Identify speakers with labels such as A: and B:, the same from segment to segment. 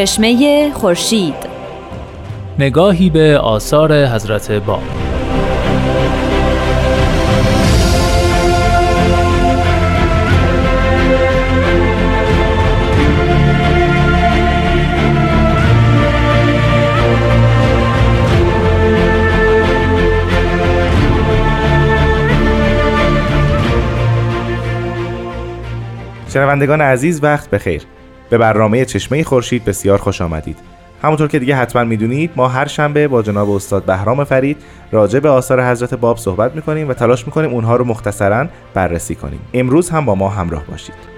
A: چشمه خورشید.
B: نگاهی به آثار حضرت باب
C: شنوندگان عزیز وقت بخیر. به برنامه چشمه خورشید بسیار خوش آمدید. همونطور که دیگه حتما می‌دونید ما هر شنبه با جناب استاد بهرام فرید راجع به آثار حضرت باب صحبت می‌کنیم و تلاش می‌کنیم اونها رو مختصرا بررسی کنیم. امروز هم با ما همراه باشید.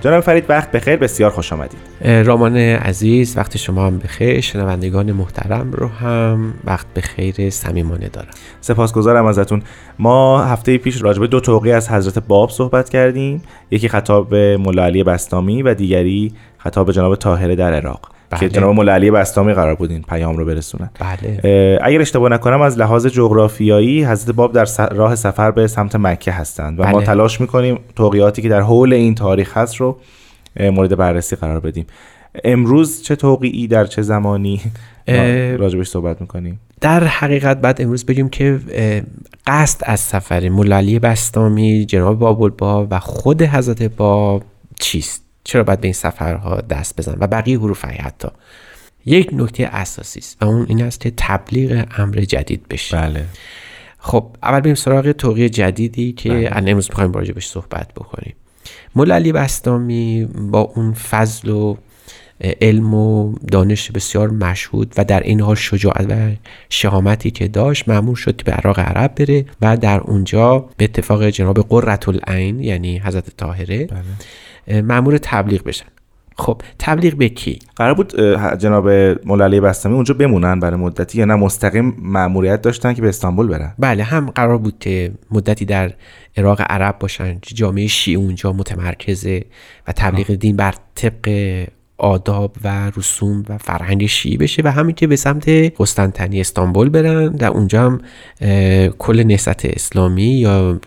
C: جناب فرید وقت بخیر. بسیار خوش آمدید.
D: رامان عزیز وقت شما هم بخیر. شنوندگان محترم رو هم وقت بخیر صمیمانه دارم.
C: سپاسگزارم ازتون. ما هفته پیش راجبه دو توقی از حضرت باب صحبت کردیم. یکی خطاب به مولا علی بستامی و دیگری خطاب به جناب طاهره در عراق. بله. که جناب مولا علی بستامی قرار بود این پیام رو برسونن
D: بله.
C: اگر اشتباه نکنم از لحاظ جغرافیایی حضرت باب در راه سفر به سمت مکه هستند و بله. ما تلاش می‌کنیم توقیاتی که در حول این تاریخ هست رو مورد بررسی قرار بدیم امروز چه توقیعی در چه زمانی راجبش صحبت می‌کنیم
D: در حقیقت بعد امروز بگیم که قصد از سفر مولالی بستامی جناب باب و خود حضرت باب چیست چرا باید به این سفرها دست بزن و بقیه حروف حتی یک نکته اساسی است و اون این است که تبلیغ امر جدید بشه
C: بله
D: خب اول بریم سراغ توقیه جدیدی که بله. امروز می‌خوایم راجع صحبت بکنیم مولا علی بستامی با اون فضل و علم و دانش بسیار مشهود و در این حال شجاعت و شهامتی که داشت معمول شد به عراق عرب بره و در اونجا به اتفاق جناب قررت العین یعنی حضرت طاهره بله. مامور تبلیغ بشن. خب تبلیغ به کی؟
C: قرار بود جناب مولا بستمی اونجا بمونن برای مدتی یا نه؟ مستقیم ماموریت داشتن که به استانبول برن؟
D: بله هم قرار بود که مدتی در عراق عرب باشن جامعه شیعه اونجا متمرکزه و تبلیغ دین بر طبق آداب و رسوم و فرهنگ شیعی بشه و همین که به سمت قسطنطنیه استانبول برن در اونجا هم کل نهضت اسلامی یا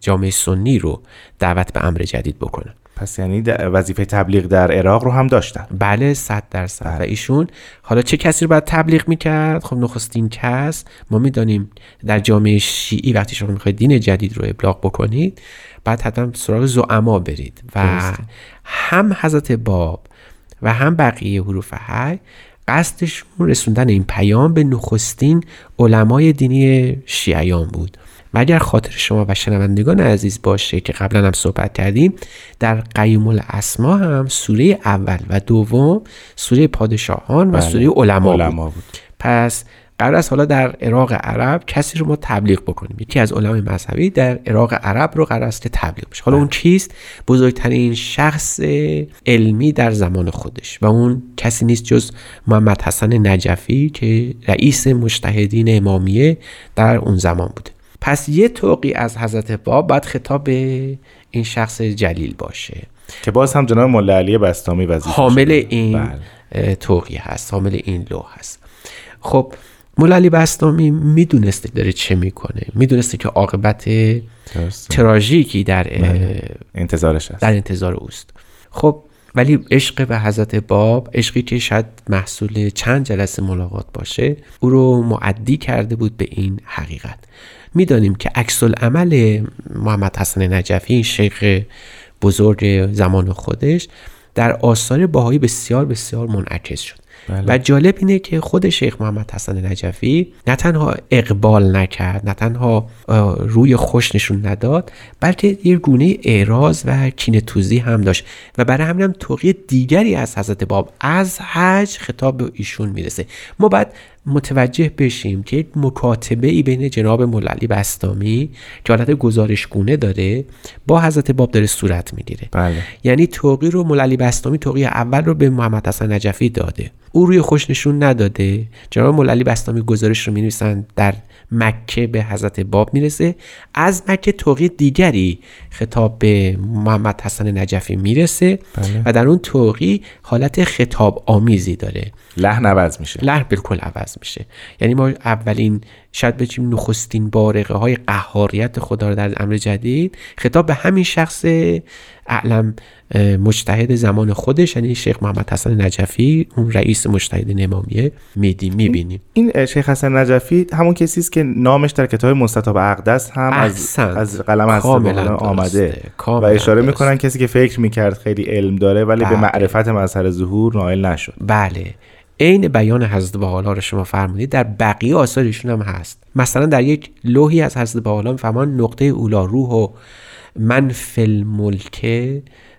D: جامعه سنی رو دعوت به امر جدید بکنن.
C: پس یعنی وظیفه تبلیغ در عراق رو هم داشتن.
D: بله صد درصد. و بله. ایشون حالا چه کسی رو باید تبلیغ می‌کرد؟ خب نخستین کس. ما می‌دانیم در جامعه شیعی وقتی شما می‌خواید دین جدید رو ابلاغ بکنید بعد حتما سراغ زعما برید. و هم حضرت باب و هم بقیه حروف های قصدشون رسوندن این پیام به نخستین علمای دینی شیعیان بود. و اگر خاطر شما و شنوندگان عزیز باشه که قبلا هم صحبت کردیم در قیوم الاسما هم سوره اول و دوم سوره پادشاهان و بله. سوره علما, بود. بود. پس قرار است حالا در عراق عرب کسی رو ما تبلیغ بکنیم یکی از علمای مذهبی در عراق عرب رو قرار است که تبلیغ بشه حالا اون بله. چیست بزرگترین شخص علمی در زمان خودش و اون کسی نیست جز محمد حسن نجفی که رئیس مجتهدین امامیه در اون زمان بوده پس یه توقی از حضرت باب باید خطاب به این شخص جلیل باشه.
C: که باز هم جناب مولا علی بستامی وزیر
D: حامل این بله. توقی هست حامل این لوح هست. خب مولا علی بستامی می‌دونسته داره چه می‌کنه می‌دونسته که عاقبت تراژیکی در بله.
C: انتظارش هست.
D: در انتظار اوست. خب ولی عشق به حضرت باب عشقی که شاید محصول چند جلسه ملاقات باشه او رو معدی کرده بود به این حقیقت. می‌دانیم که عکس عمل محمد حسن نجفی این شیخ بزرگ زمان خودش در آثار باهایی بسیار بسیار منعکس شد. بله. و جالب اینه که خود شیخ محمد حسن نجفی نه تنها اقبال نکرد نه تنها روی خوش نشون نداد بلکه یه گونه اعراض و کینه توزی هم داشت. و برای همین هم توقی دیگری از حضرت باب از حج خطاب به ایشون می‌رسه. ما باید متوجه بشیم که یک مکاتبه ای بین جناب موللی بستامی که حالت گزارشگونه داره با حضرت باب داره صورت می‌گیره.
C: بله.
D: یعنی توقی رو موللی بستامی توقی اول رو به محمد حسن نجفی داده. او روی خوش نشون نداده. جناب موللی بستامی گزارش رو می در مکه به حضرت باب می‌رسه. از مکه توقی دیگری خطاب به محمد حسن نجفی می‌رسه
C: بله.
D: و در اون توقی حالت خطاب آمیزی داره.
C: لحن عوض میشه
D: لحن بالکل عوض میشه یعنی ما اولین شاید بچیم نخستین بارقه های قهاریت خدا رو در امر جدید خطاب به همین شخص اعلم مجتهد زمان خودش یعنی شیخ محمد حسن نجفی اون رئیس مجتهد امامیه میدیم می‌بینیم
C: این شیخ حسن نجفی همون کسی است که نامش در کتاب مستطاب اقدس هم از. از قلم
D: درسته.
C: آمده و اشاره. می‌کنن کسی که فکر می‌کرد خیلی علم داره ولی به
D: بله.
C: معرفت مظهر ظهور نائل نشد
D: بله عین بیان حضرت بحالا رو شما فرمودید در بقیه آثار ایشون هم هست. مثلا در یک لوحی از حضرت بحالا میفرمان نقطه اولا روح و من فی الملک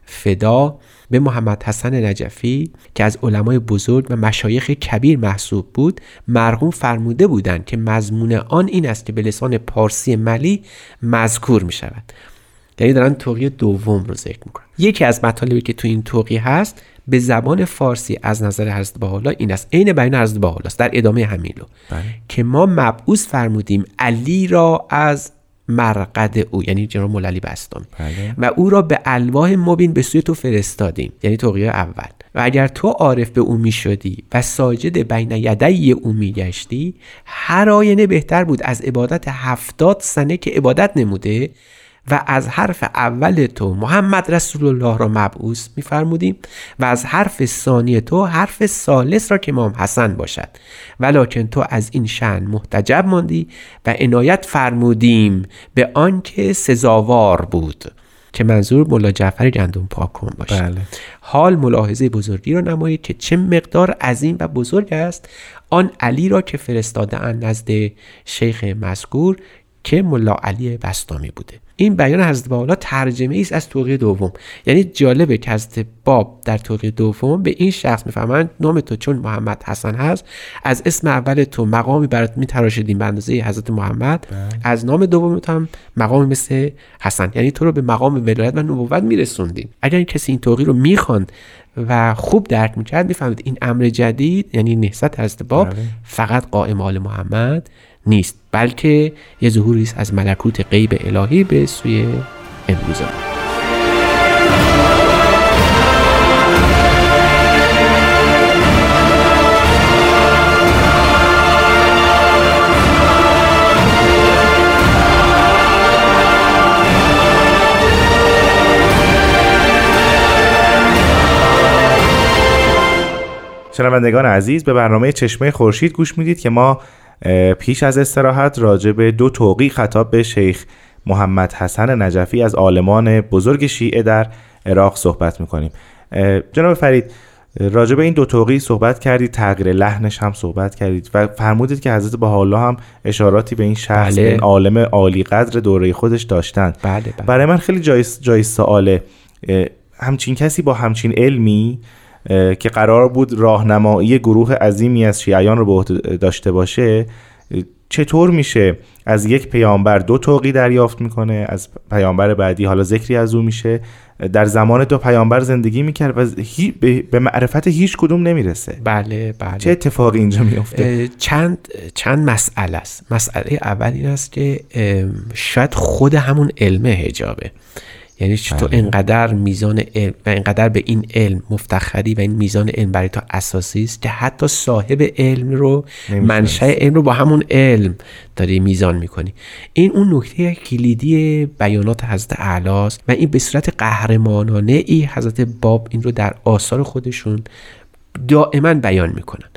D: فدا به محمد حسن نجفی که از علمای بزرگ و مشایخ کبیر محسوب بود مرحوم فرموده بودند که مضمون آن این است که به لسان پارسی ملی مذکور می شود یعنی دارن توقی دوم رو ذکر می‌کنن. یکی از مطالبی که تو این توقی هست به زبان فارسی از نظر حضرت بحالا این است. عین بیان حضرت بحالا است در ادامه همین رو.
C: بله.
D: که ما مبعوث فرمودیم علی را از مرقد او یعنی جناب مولا علی بستامی
C: بله.
D: و او را به الواح مبین به سوی تو فرستادیم. یعنی توقیه اول. و اگر تو عارف به او می شدی و ساجد بین یدی او می گشتی هر آینه بهتر بود. از عبادت هفتاد سنه که عبادت نموده و از حرف اول تو محمد رسول الله را مبعوث میفرمودیم و از حرف ثانی تو حرف سالس را که امام حسن باشد. ولکن تو از این شن محتجب ماندی و عنایت فرمودیم به آنکه سزاوار بود که منظور ملا جعفر گندم پاکون باشد
C: بله.
D: حال ملاحظه بزرگی را نمایید که چه مقدار عظیم و بزرگ است آن علی را که فرستاده اند نزد شیخ مذکور که ملا علی بستامی بوده. این بیان حضرت بحالا ترجمه ای است از توقیه دوم. یعنی جالبه که حضرت باب در توقیه دوم به این شخص می‌فهمند نام تو چون محمد حسن هست. از اسم اول تو مقامی برات میتراشیدیم به اندازه حضرت محمد. از نام دوم تو هم مقامی مثل حسن. یعنی تو رو به مقام ولایت و نبوت میرسوندیم. اگر این کسی این توقیه رو می‌خواند و خوب درک می‌کرد می‌فهمید این امر جدید یعنی نهضت حضرت باب
C: بله.
D: فقط قائم آل محمد نیست بلکه یه ظهوری است از ملکوت غیب الهی به سوی امروز ما
C: شنوندگان عزیز به برنامه چشمه خورشید گوش می‌دید که ما پیش از استراحت راجع به دو توقی خطاب به شیخ محمد حسن نجفی از عالمان بزرگ شیعه در عراق صحبت می‌کنیم. جناب فرید راجع به این دو توقی صحبت کردید تغییر لحنش هم صحبت کردید و فرمودید که حضرت بهاءالله هم اشاراتی به این شخص
D: بله.
C: این عالم عالی قدر دوره خودش داشتند.
D: بله بله.
C: برای من خیلی جای جای سواله همچین کسی با همچین علمی که قرار بود راهنمایی گروه عظیمی از شیعیان رو به عهده داشته باشه چطور میشه از یک پیامبر دو توقی دریافت می‌کنه از پیامبر بعدی حالا ذکری از او میشه؟ در زمان دو پیامبر زندگی می‌کرد و به- معرفت هیچ کدوم نمی‌رسه.
D: بله بله.
C: چه اتفاقی اینجا میفته
D: چند چند مسئله است. مسئله اول این است که شاید خود همون علم حجابه. یعنی تو
C: بله.
D: انقدر میزان علم و انقدر به این علم مفتخری و این میزان علم برای تو اساسی است که حتی صاحب علم رو. منشأ علم رو با همون علم داری میزان می‌کنی این اون نکته کلیدی بیانات حضرت اعلاست و این به صورت قهرمانانه ای حضرت باب این رو در آثار خودشون دائما بیان می‌کنن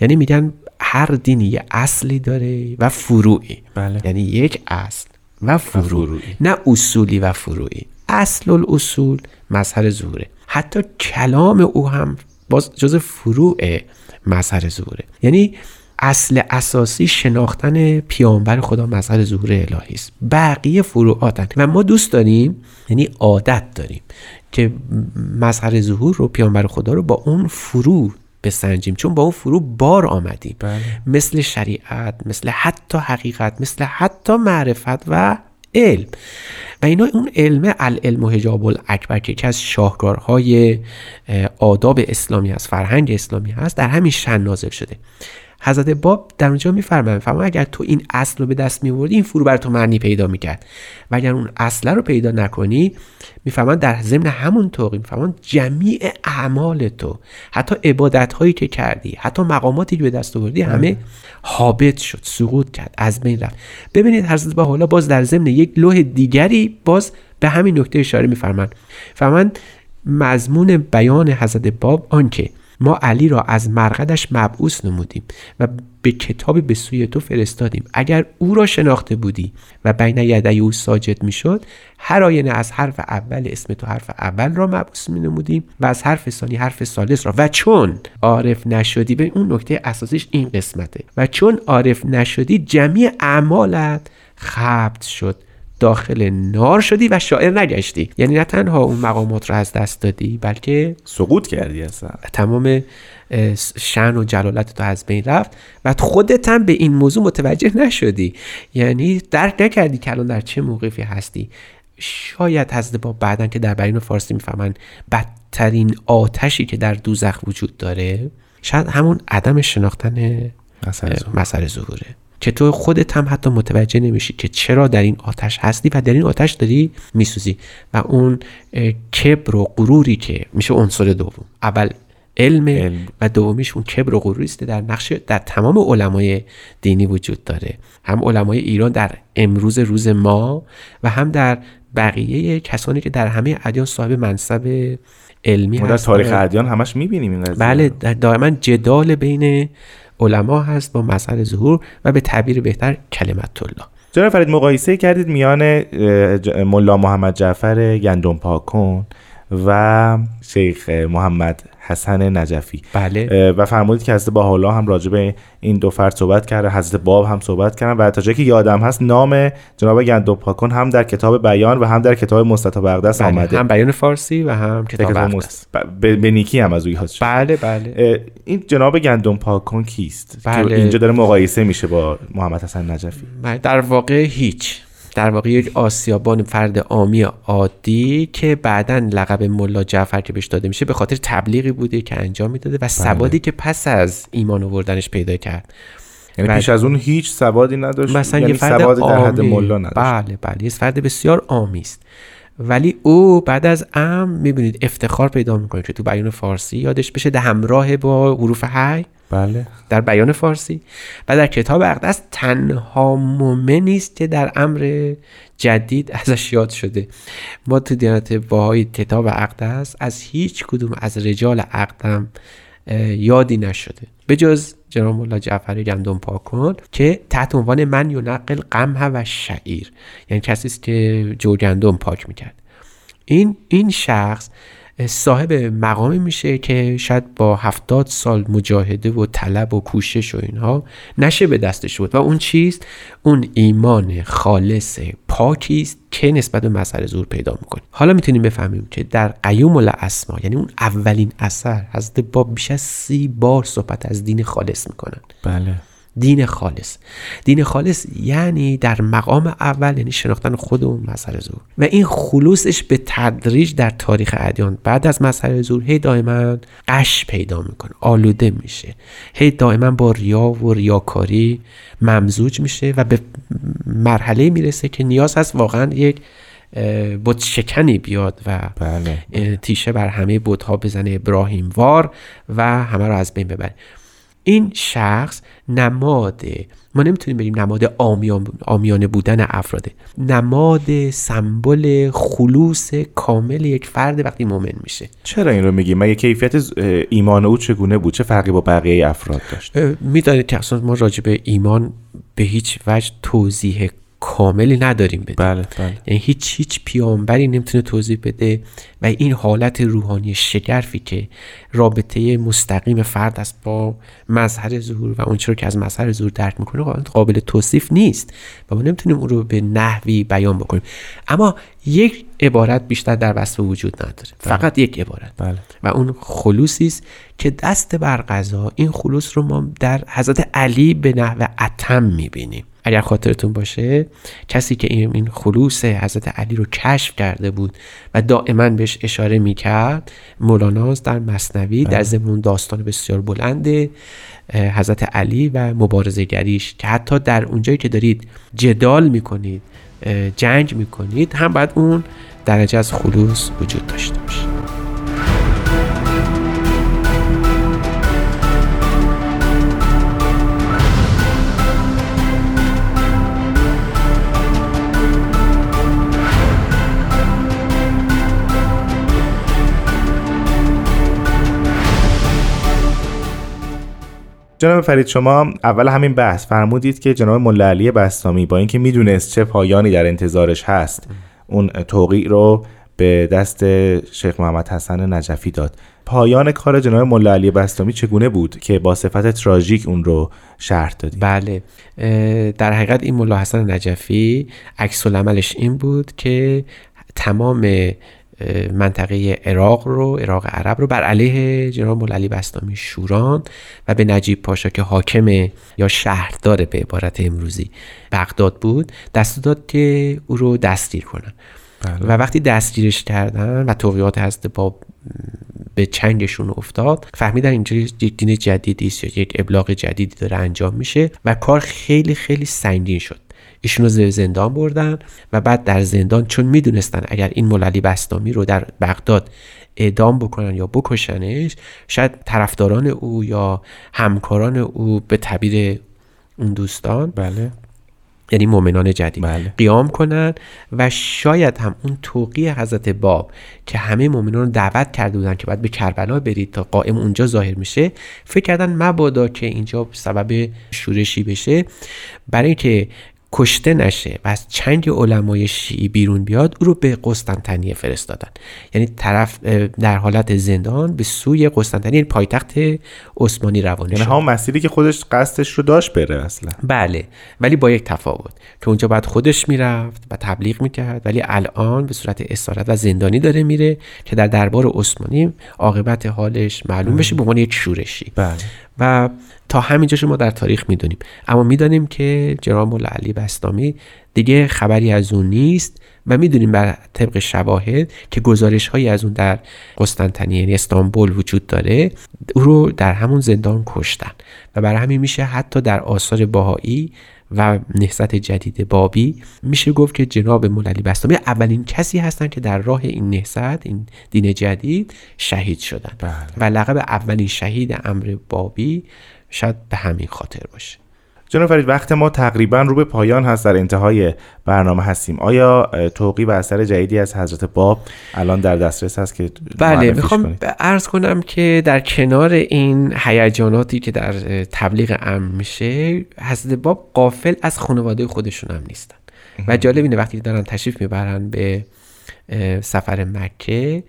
D: یعنی میگن هر دینی یه اصلی داره و فروعی
C: بله.
D: یعنی یک اصل و فروع
C: فروعی.
D: نه اصولی و فروعی اصل الاصول مظهر ظهوره. حتی کلام او هم باز جز فروع مظهر ظهوره. یعنی اصل اساسی شناختن پیامبر خدا مظهر ظهور الهی است. بقیه فروعاتن. و ما دوست داریم یعنی عادت داریم که مظهر ظهور رو پیامبر خدا رو با اون فروع بسنجیم. چون با اون فروع بار آمدیم.
C: بله.
D: مثل شریعت مثل حتی حقیقت مثل حتی معرفت و علم. و اینا اون علم العلم و حجاب الاکبر که یکی از شاهکارهای اه، آداب اسلامی هست فرهنگ اسلامی هست در همین شن نازل شده. حضرت باب در اونجا میفرمایند فرمان اگر تو این اصل رو به دست میوردی این فرو بر تو معنی پیدا می‌کرد. و اگر اون اصل رو پیدا نکنی میفرمان در ضمن همون توقی میفرمان جمیع اعمال تو حتی عبادت هایی که کردی حتی مقاماتی که به دست آوردی همه حابط شد سقوط کرد از بین رفت. ببینید حضرت با حالا باز در ضمن یک لوح دیگری باز به همین نکته اشاره میفرمند فرمند مضمون بیان حضرت باب آنکه ما علی را از مرقدش مبعوث نمودیم و به کتابی به سوی تو فرستادیم. اگر او را شناخته بودی و بین یدی او ساجد می‌شد هر آینه از حرف اول اسم تو حرف اول را مبعوث می نمودیم و از حرف ثانی حرف ثالث را. و چون عارف نشدی به اون نکته اساسیش این قسمته. و چون عارف نشدی جمعی اعمالت خبت شد. داخل نار شدی و شاعر نگشتی. یعنی نه تنها اون مقامات رو از دست دادی بلکه
C: سقوط کردی اصلا.
D: تمام شن و جلالت تو از بین رفت و خودت هم به این موضوع متوجه نشدی. یعنی درک نکردی که الان در چه موقفی هستی. شاید حضرت با بعدا که در بیان فارسی می‌فهمن بدترین آتشی که در دوزخ وجود داره شاید همون عدم شناختن مسئله ظهوره. که تو خودت هم حتی متوجه نمیشی که چرا در این آتش هستی و در این آتش داری میسوزی. و اون کبر و غروری که میشه عنصر دوم. اول علم, علم. و دومیش اون کبر و غروری است در نقش در تمام علمای دینی وجود داره. هم علمای ایران در امروز روز ما و هم در بقیه کسانی که در همه ادیان صاحب منصب علمی
C: ما در تاریخ ادیان همش می‌بینیم این
D: بله دائما جدال بین علما هست با مسئله ظهور و به تعبیر بهتر کلمت الله.
C: جناب فرید مقایسه کردید میان ملا محمد جعفر گندم پاکون و شیخ محمد حسن نجفی.
D: بله.
C: و فرمودید که حضرت با حالا هم راجع به این دو فرد صحبت کرده حضرت باب هم صحبت کردن و تا جایی که یادم هست نام جناب گندو پاکون هم در کتاب بیان و هم در کتاب مستطاب اقدس بله. آمده.
D: هم بیان فارسی و هم کتاب اقدس
C: به, به نیکی هم از اوی هست
D: بله بله.
C: این جناب گندم کیست؟
D: بله.
C: اینجا داره مقایسه میشه با محمد حسن نجفی.
D: بله در واقع هیچ. در واقع یک آسیابان فرد عامی عادی که بعدا لقب ملا جعفر که بهش داده میشه به خاطر تبلیغی بوده که انجام می‌داده و بله. سوادی که پس از ایمان آوردنش پیدا کرد.
C: یعنی پیش از اون هیچ سوادی نداشت
D: مثلا
C: یعنی
D: یه فرد
C: سواد در حد ملا نداشت.
D: بله بله. یه فرد بسیار عامی است. ولی او بعد از ام می‌بینید افتخار پیدا می‌کنه که تو بیان فارسی یادش بشه ده همراه با حروف حی.
C: بله.
D: در بیان فارسی و در کتاب اقدس تنها مومنی است که در امر جدید ازش یاد شده. ما تو دیانت باهای کتاب اقدس از هیچ کدوم از رجال اقدم یادی نشده. به جز جناب مولا جعفر گندم پاکن که تحت عنوان من نقل قمه و شعیر یعنی کسی است که جو گندم پاک می‌کرد. این این شخص صاحب مقامی میشه که شاید با هفتاد سال مجاهده و طلب و کوشش و اینها نشه به دستش بود. و اون چیست؟ اون ایمان خالص پاکی است که نسبت به مسئله زور پیدا می‌کنه. حالا می‌تونیم بفهمیم که در قیوم الاسما یعنی اون اولین اثر حضرت با بیش از سی بار صحبت از دین خالص می‌کنن.
C: بله.
D: دین خالص. دین خالص یعنی در مقام اول یعنی شناختن خود و مسئله زور و این خلوصش به تدریج در تاریخ ادیان. بعد از مسئله زور هی دائما قش پیدا می‌کنه آلوده میشه. هی دائما با ریا و ریاکاری ممزوج میشه و به مرحله می‌رسه که نیاز هست واقعا یک بت شکنی بیاد و
C: بله.
D: تیشه بر همه بت ها بزنه. ابراهیم وار و همه رو از بین ببره. این شخص نماد ما نمی‌تونیم بگیم نماد آمیان آمیانه بودن افراده نماد سمبل خلوص کامل یک فرد وقتی مؤمن میشه.
C: چرا این رو میگیم مگه کیفیت ایمان او چگونه بود؟ چه فرقی با بقیه افراد داشت؟
D: می‌دانید که اصلا ما راجع به ایمان به هیچ وجه توضیح کاملی نداریم بده
C: بله بله.
D: یعنی هیچ هیچ پیامبری نمی‌تونه توضیح بده و این حالت روحانی شگرفی که رابطه مستقیم فرد است با مظهر ظهور و اون رو که از مظهر ظهور درک می‌کنه قابل توصیف نیست و ما نمی‌تونیم اون رو به نحوی بیان بکنیم اما یک عبارت بیشتر در وصف وجود نداره بله. فقط یک عبارت
C: بله.
D: و اون خلوصی است که دست بر قضا این خلوص رو ما در حضرت علی به نحو اتم می‌بینیم اگر خاطرتون باشه کسی که این خلوص حضرت علی رو کشف کرده بود و دائما بهش اشاره می‌کرد مولاناست در مصنوی در ضمن داستان بسیار بلند حضرت علی و مبارزه گریش که حتی در اونجایی که دارید جدال می‌کنید جنگ می‌کنید هم باید اون درجه از خلوص وجود داشته باشه.
C: جناب فرید شما اول همین بحث فرمودید که جناب ملا علی بستامی با اینکه می‌دونست چه پایانی در انتظارش هست اون توقیع رو به دست شیخ محمد حسن نجفی داد. پایان کار جناب ملا علی بستامی چگونه بود که با صفت تراژیک اون رو شرح دادید؟
D: بله در حقیقت این ملا حسن نجفی عکس عملش این بود که تمام منطقه عراق رو عراق عرب رو بر علیه جناب مولالی بستامی شوران و به نجیب پاشا که حاکم یا شهردار به عبارت امروزی بغداد بود دست داد که او رو دستگیر کنن بله. و وقتی دستگیرش کردن و توقیات هست با به چنگشون افتاد فهمیدن اینجا یک دین جدیدی است یا یک ابلاغ جدیدی داره انجام میشه و کار خیلی خیلی سنگین شد ایشون رو زندان بردن و بعد در زندان چون می‌دونستن اگر این موللی بستامی رو در بغداد اعدام بکنن یا بکشنش شاید طرفداران او یا همکاران او به تعبیر اون دوستان
C: بله
D: یعنی مؤمنان جدید
C: بله.
D: قیام کنن و شاید هم اون توقی حضرت باب که همه مؤمنان رو دعوت کرده بودن که باید به کربلا برید تا قائم اونجا ظاهر میشه فکر کردن مبادا که اینجا سبب شورشی بشه برای که کشته نشه و از چنگ علمای شیعی بیرون بیاد او رو به قسطنطنیه فرستادن. یعنی طرف در حالت زندان به سوی قسطنطنیه پایتخت عثمانی روانه
C: یعنی
D: شد.
C: هم مسیری که خودش قصدش رو داشت بره اصلا.
D: بله ولی با یک تفاوت. که اونجا بعد خودش می‌رفت و تبلیغ می‌کرد ولی الان به صورت اسارت و زندانی داره میره که در دربار عثمانی عاقبت حالش معلوم بشه به عنوان یک شورشی.
C: بله.
D: و تا همینجا شما در تاریخ می‌دونیم. اما می‌دانیم که جناب مولا علی بستامی دیگه خبری از اون نیست و می‌دونیم بر طبق شواهد که گزارش هایی از اون در قسطنطنیه یعنی استانبول وجود داره او رو در همون زندان کشتن. و برای همین میشه حتی در آثار باهایی و نهضت جدید بابی میشه گفت که جناب مولالی بستامی اولین کسی هستن که در راه این نهضت این دین جدید شهید شدن
C: بله.
D: و لقب اولین شهید امر بابی شاید به همین خاطر باشه
C: جناب فرید وقت ما تقریبا رو به پایان هست در انتهای برنامه هستیم. آیا توقی و اثر جدیدی از حضرت باب الان در دسترس هست که
D: بله می‌خوام عرض کنم که در کنار این هیجاناتی که در تبلیغ امر میشه حضرت باب قافل از خانواده خودشون هم نیستن. و جالب اینه وقتی دارن تشریف می‌برن به سفر مکه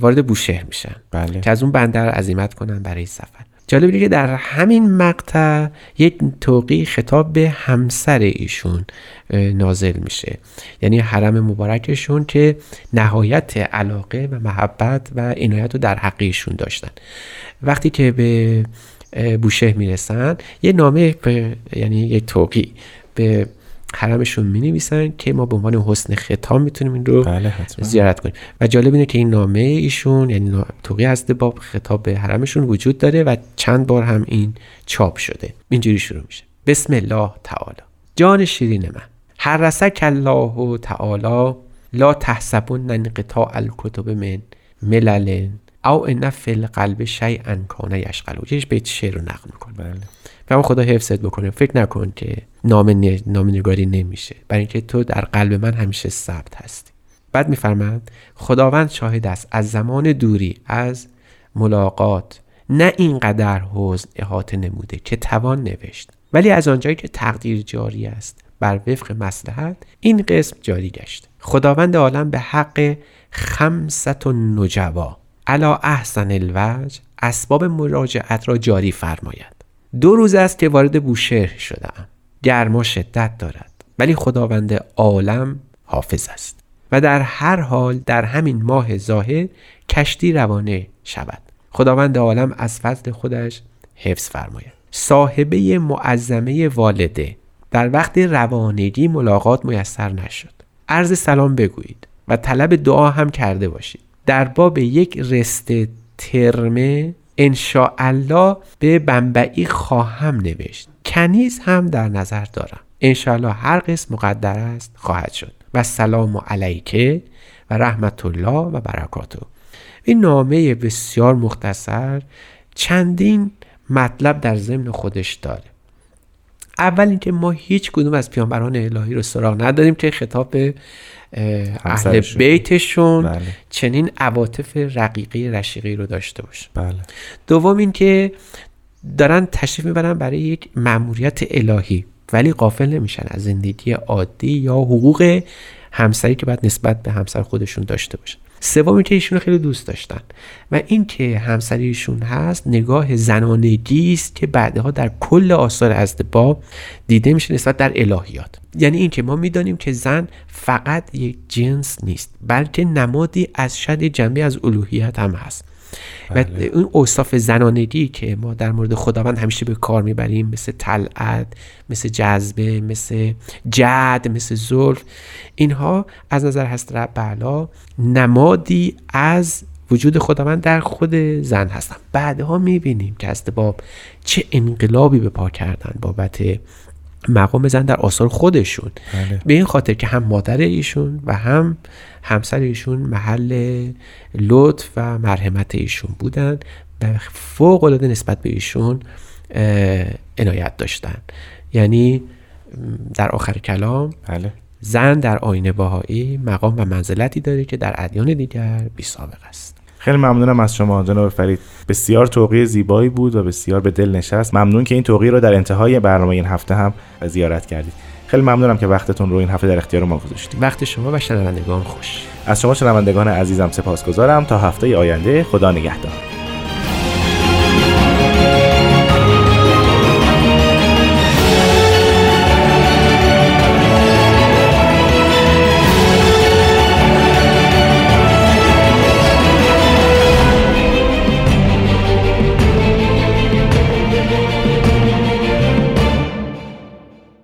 D: وارد بوشهر میشن
C: بله.
D: که از اون بندر عزیمت کنن برای سفر. جالب که در همین مقطع یک توقی خطاب به همسر ایشون نازل میشه. یعنی حرم مبارکشون که نهایت علاقه و محبت و عنایت رو در حق ایشون داشتن. وقتی که به بوشه می‌رسن یه نامه یعنی یک توقی به حرمشون می نویسن که ما به عنوان حسن ختام می‌تونیم این رو
C: بله
D: زیارت کنیم. و جالب اینه که این نامه ایشون یعنی توقی از باب خطاب به حرمشون وجود داره و چند بار هم این چاپ شده. اینجوری شروع میشه. بسم الله تعالی. جان شیرین من. هر رسک الله تعالی لا تحسبون انقطاع الکتب من ملل او ان فی القلب شیئا کان یشغلو یه بیت شعر رو نقل می‌کنه.
C: بله.
D: و خدا حفظت بکنه. فکر نکن که نام, نام نگاری نمیشه. برای اینکه تو در قلب من همیشه ثبت هستی. بعد میفرماد خداوند شاهد است از زمان دوری از ملاقات. نه اینقدر حزن احاطه نموده که توان نوشت. ولی از آنجایی که تقدیر جاری است بر وفق مسلحت این قسم جاری گشت. خداوند عالم به حق خمست و نجوا. علا احسن الوجه اسباب مراجعت را جاری فرماید. دو روز است که وارد بوشهر شدم گرما شدت دارد. ولی خداوند عالم حافظ است. و در هر حال در همین ماه ظاهر کشتی روانه شود. خداوند عالم از فضل خودش حفظ فرماید. صاحبه معظمه والده. در وقت روانگی ملاقات میسر نشد. عرض سلام بگویید و طلب دعا هم کرده باشید. در باب یک رسته ترمه الله به بمبئی خواهم نوشت. کنیز هم در نظر دارم. انشاءالله هر قسم مقدر است خواهد شد. و سلام علیکه و رحمت الله و برکاته. این نامه بسیار مختصر چندین مطلب در ضمن خودش داره. اول اینکه ما هیچ کدوم از پیامبران الهی رو سراغ نداریم که خطاب اهل بیتشون بله. چنین عواطف رقیقی رشیقی رو داشته باشه
C: بله.
D: دوم اینکه دارن تشریف می‌برن برای یک مأموریت الهی ولی قافل نمیشن از زندگی عادی یا حقوق همسری که باید نسبت به همسر خودشون داشته باشن سوم که ایشون خیلی دوست داشتن. و این که همسریشون هست نگاه زنانگی است که بعدها در کل آثار از باب دیده میشه نسبت در الهیات. یعنی اینکه ما می‌دانیم که زن فقط یک جنس نیست بلکه نمادی از شد جنبه از الوهیت هم هست. و بله. اون اوصاف زنانگی که ما در مورد خداوند همیشه به کار می‌بریم مثل طلعت مثل جذبه مثل جد مثل زلف اینها از نظر هست رب نمادی از وجود خداوند در خود زن هستن بعدها می‌بینیم که از باب چه انقلابی به پا کردن بابت مقام زن در آثار خودشون بله. به این خاطر که هم مادر ایشون و هم همسر ایشون محل لطف و مرحمت ایشون بودن و فوق العاده نسبت به ایشون عنایت داشتن یعنی در آخر کلام
C: بله.
D: زن در آینه باهایی مقام و منزلتی داره که در ادیان دیگر بی سابق است
C: خیلی ممنونم از شما جناب فرید. بسیار توقیه زیبایی بود و بسیار به دل نشست. ممنون که این توقیه رو در انتهای برنامه این هفته هم زیارت کردید. خیلی ممنونم که وقتتون رو این هفته در اختیار ما گذاشتید.
D: وقت شما و شنوندگان خوش.
C: از شما شنوندگان عزیزم سپاسگزارم. تا هفته آینده خدا نگهدار.